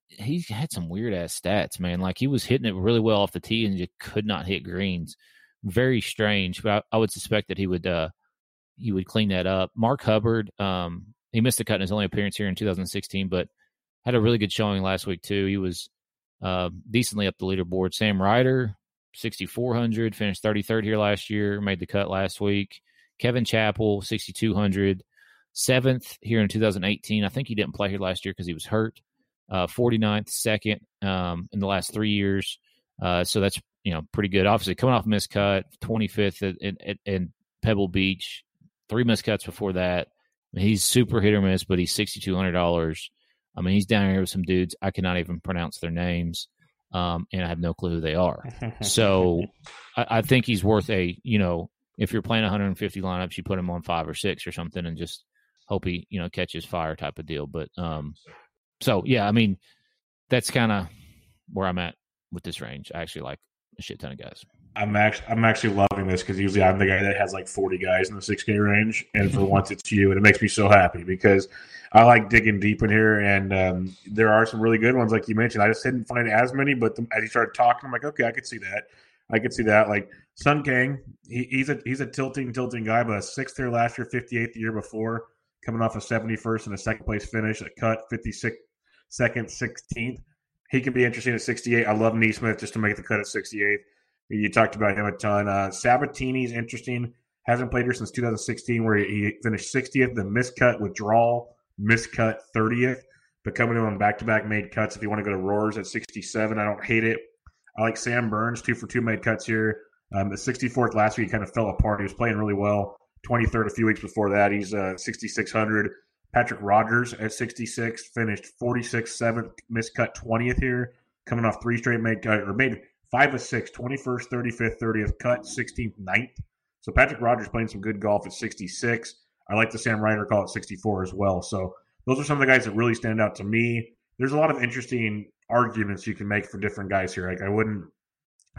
he had some weird ass stats, man. Like he was hitting it really well off the tee and just could not hit greens. Very strange, but I, I would suspect that he would uh he would clean that up. Mark Hubbard, um, he missed the cut in his only appearance here in 2016, but had a really good showing last week too. He was uh, decently up the leaderboard. Sam Ryder, 6,400, finished 33rd here last year, made the cut last week. Kevin Chappell, 6,200, seventh here in 2018. I think he didn't play here last year because he was hurt. Uh, 49th, second um, in the last three years. Uh, so that's you know pretty good. Obviously, coming off missed cut, 25th at, at, at, in Pebble Beach, three missed cuts before that. I mean, he's super hit or miss, but he's $6,200. I mean, he's down here with some dudes. I cannot even pronounce their names, um, and I have no clue who they are. So I, I think he's worth a, you know, if you're playing 150 lineups, you put him on five or six or something and just hope he, you know, catches fire type of deal. But um, so yeah, I mean, that's kind of where I'm at with this range. I actually like a shit ton of guys. I'm actually I'm actually loving this because usually I'm the guy that has like 40 guys in the 6K range, and for once it's you, and it makes me so happy because I like digging deep in here, and um, there are some really good ones like you mentioned. I just didn't find as many, but the, as you started talking, I'm like, okay, I could see that. I could see that. Like Sung Kang, he, he's a he's a tilting tilting guy, but a sixth there last year, 58th the year before, coming off a 71st and a second place finish, a cut 56 second, 16th. He could be interesting at 68. I love NeSmith just to make the cut at 68th. You talked about him a ton. Uh, Sabbatini's interesting. Hasn't played here since 2016, where he finished 60th, the miscut withdrawal, miscut 30th, but coming in on back to back made cuts. If you want to go to Roars at 67, I don't hate it. I like Sam Burns, two for two made cuts here. Um, the 64th last week kind of fell apart. He was playing really well. 23rd a few weeks before that. He's uh, 6,600. Patrick Rodgers at 66 finished 46th, 7th, miscut 20th here, coming off three straight made cut or made five of six, 21st, 35th, 30th, cut 16th, 9th. So Patrick Rodgers playing some good golf at 66. I like the Sam Ryder call at 64 as well. So those are some of the guys that really stand out to me. There's a lot of interesting arguments you can make for different guys here. Like I wouldn't,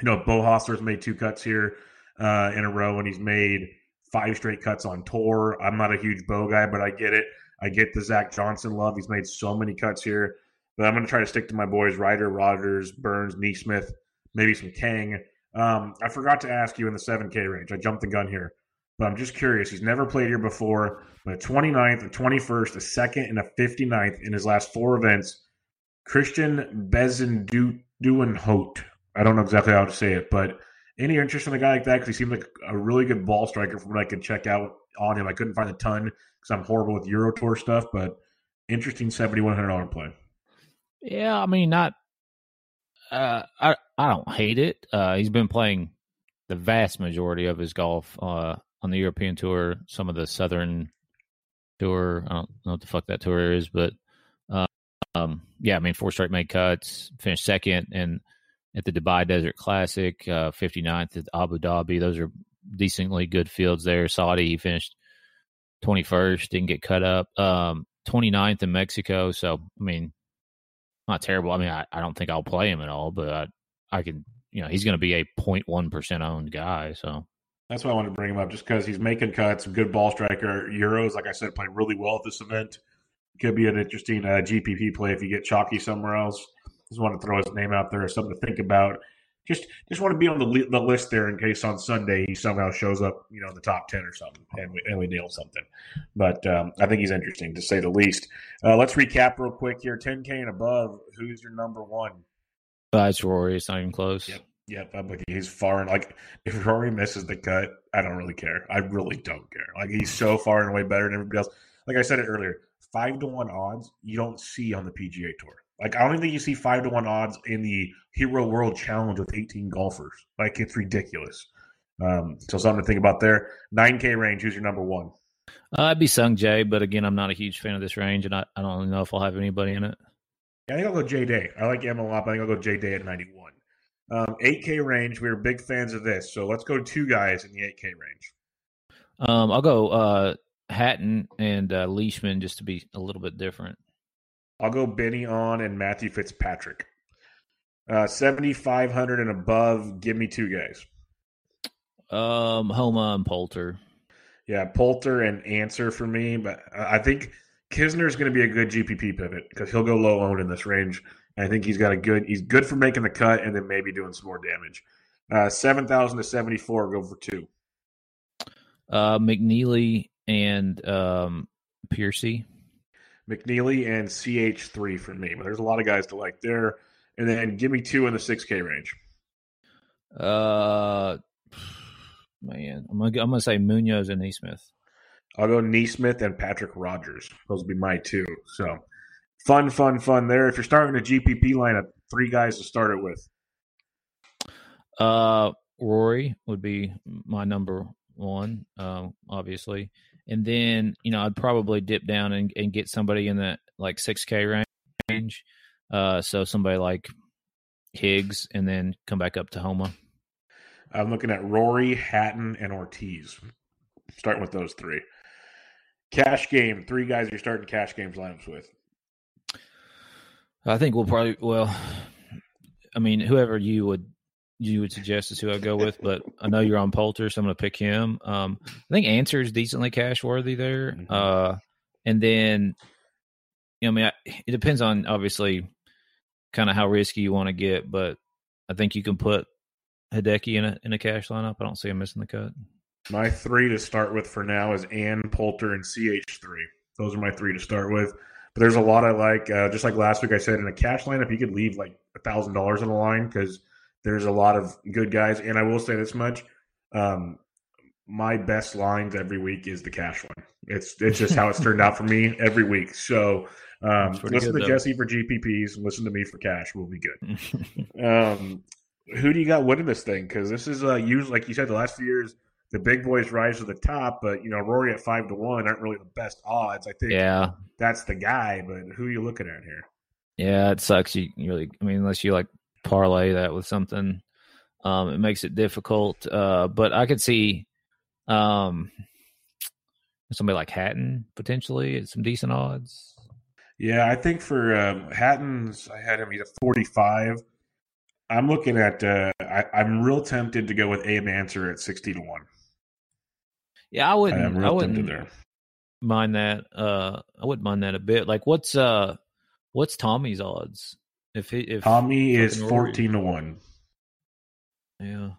you know, Beau Hossler's made two cuts here uh, in a row, and he's made five straight cuts on tour. I'm not a huge Beau guy, but I get it. I get the Zach Johnson love. He's made so many cuts here, but I'm going to try to stick to my boys: Ryder, Rodgers, Burns, NeSmith, maybe some Kang. Um, I forgot to ask you in the 7K range. I jumped the gun here, but I'm just curious. He's never played here before, but a 29th, a 21st, a second, and a 59th in his last four events. Christiaan Bezuidenhout. I don't know exactly how to say it, but any interest in a guy like that? Because he seemed like a really good ball striker from what I could check out on him. I couldn't find a ton because I'm horrible with Euro Tour stuff, but interesting $7,100 play. Yeah, I mean, not. Uh, I I don't hate it. Uh, he's been playing the vast majority of his golf uh, on the European tour, some of the Southern tour. I don't know what the fuck that tour is, but um, yeah, I mean, four straight made cuts, finished second, and at the Dubai Desert Classic, uh, 59th at Abu Dhabi. Those are decently good fields there. Saudi, he finished 21st, didn't get cut up. Um, 29th in Mexico. So, I mean, not terrible. I mean, I, I don't think I'll play him at all, but I, I can, you know, he's going to be a 0.1% owned guy. So, that's why I wanted to bring him up, just because he's making cuts, good ball striker. Euros, like I said, playing really well at this event. Could be an interesting uh, GPP play if you get chalky somewhere else. Just want to throw his name out there something to think about. Just just want to be on the the list there in case on Sunday he somehow shows up, you know, in the top ten or something, and we, and we nail something. But um, I think he's interesting to say the least. Uh, let's recap real quick here: 10K and above. Who's your number one? uh, it's Rory. It's not even close. Yep. Yep, I'm with you. He's far and like if Rory misses the cut, I don't really care. I really don't care. Like he's so far and away better than everybody else. Like I said it earlier, five to one odds you don't see on the PGA Tour. Like I don't even think you see five to one odds in the Hero World Challenge with 18 golfers. Like it's ridiculous. Um, so something to think about there. 9K range. Who's your number one? Uh, I'd be Sungjae, but again, I'm not a huge fan of this range, and I, I don't know if I'll have anybody in it. Yeah, I think I'll go J Day. I like Emma a lot, but I think I'll go J Day at 91. Um, 8K range. We are big fans of this, so let's go two guys in the 8K range. Um, I'll go uh, Hatton and uh, Leishman just to be a little bit different. I'll go Benny An and Matthew Fitzpatrick. Uh, 7,500 and above. Give me two guys. Um, Homa and Poulter. Yeah, Poulter and Ancer for me, but I think Kisner is going to be a good GPP pivot because he'll go low owned in this range. I think he's got a good. He's good for making the cut and then maybe doing some more damage. Uh, Seven thousand to seventy four. Go for two. Uh, McNealy and um, Piercy. McNealy and CH3 for me. But there's a lot of guys to like there. And then give me two in the 6K range. Uh, man, I'm gonna I'm gonna say Munoz and NeSmith. I'll go NeSmith and Patrick Rodgers. Those will be my two. So fun, fun, fun there. If you're starting a GPP lineup, three guys to start it with. Uh, Rory would be my number one, uh, obviously, and then you know I'd probably dip down and, and get somebody in the like six K range. Uh, so somebody like Higgs, and then come back up to Homa. I'm looking at Rory, Hatton, and Ortiz. Starting with those three. Cash game, three guys you're starting cash games lineups with. I think we'll probably well, I mean, whoever you would you would suggest is who I go with, but I know you're on Poulter, so I'm going to pick him. Um, I think Ancer is decently cash worthy there. Mhm. Uh, and then, you know, I mean, I, it depends on obviously kind of how risky you want to get, but I think you can put Hideki in a in a cash lineup. I don't see him missing the cut. My three to start with for now is Ann, Poulter, and CH3. Those are my three to start with. But there's a lot I like. Uh, just like last week, I said in a cash lineup, you could leave like a thousand dollars on the line because there's a lot of good guys. And I will say this much: um, my best lines every week is the cash one. It's it's just how it's turned out for me every week. So um, listen good, to though. Jesse for GPPs. Listen to me for cash. We'll be good. Um, who do you got winning this thing? Because this is uh, usually, like you said, the last few years, the big boys rise to the top. But you know, Rory at five to one aren't really the best odds. I think yeah, that's the guy. But who are you looking at here? yeah, it sucks. You you really, I mean, unless you like parlay that with something, um, it makes it difficult. Uh, but I could see, um, somebody like Hatton potentially at some decent odds. Yeah, I think for um, Hatton's, I had him. At forty-five. I'm looking at. Uh, I, I'm real tempted to go with Abe Ancer at sixty to one. Yeah, I wouldn't. am I, wouldn't mind that. Uh, I wouldn't mind that a bit. Like, what's uh, what's Tommy's odds? If he, if Tommy is fucking Rory- fourteen to one. yeah,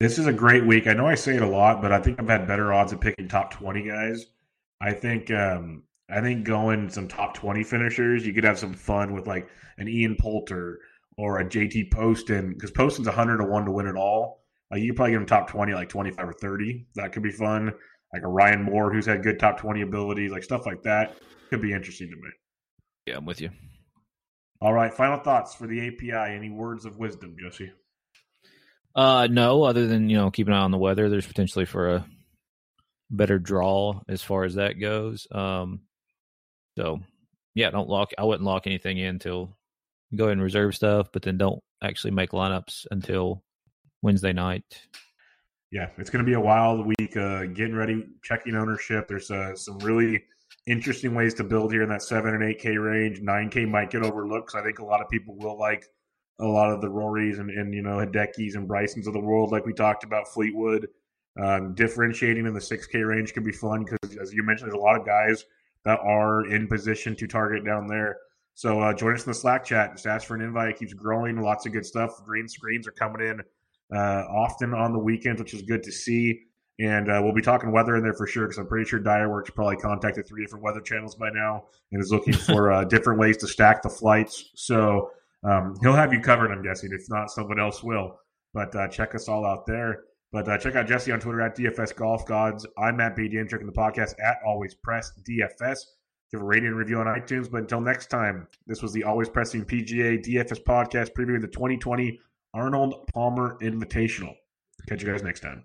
This is a great week. I know I say it a lot, but I think I've had better odds of picking top twenty guys. I think um, I think going some top twenty finishers, you could have some fun with like an Ian Poulter or a JT Poston because Poston's hundred to one to win it all. Uh, you could probably get him top twenty, like twenty five or thirty. That could be fun. Like a Ryan Moore who's had good top twenty abilities, like stuff like that could be interesting to me. yeah, I'm with you. All right, final thoughts for the API. Any words of wisdom, Jesse? Uh, no, other than you know, keep an eye on the weather. There's potentially for a better draw as far as that goes. Um, so yeah, don't lock. I wouldn't lock anything in until go ahead and reserve stuff, but then don't actually make lineups until Wednesday night. yeah, it's going to be a wild week. Uh, getting ready, checking ownership. There's uh, some really interesting ways to build here in that seven and eight K range. Nine K might get overlooked. 'cause I think a lot of people will like a lot of the Rorys and, and you know Hidekis and Brysons of the world, like we talked about Fleetwood. Um, differentiating in the six K range can be fun because, as you mentioned, there's a lot of guys that are in position to target down there. So uh, join us in the Slack chat. Just ask for an invite. It keeps growing. Lots of good stuff. Green screens are coming in uh, often on the weekends, which is good to see. And uh, we'll be talking weather in there for sure because I'm pretty sure Direworks probably contacted three different weather channels by now and is looking for uh, different ways to stack the flights. So um, he'll have you covered, I'm guessing. If not, someone else will. But uh, check us all out there. But uh, check out Jesse on Twitter at DFS Golf Gods. I'm Matt BDM, checking the podcast at Always Press DFS. Give a rating and review on iTunes. But until next time, this was the Always Pressing PGA DFS podcast previewing the 2020 Arnold Palmer Invitational. Catch you guys next time.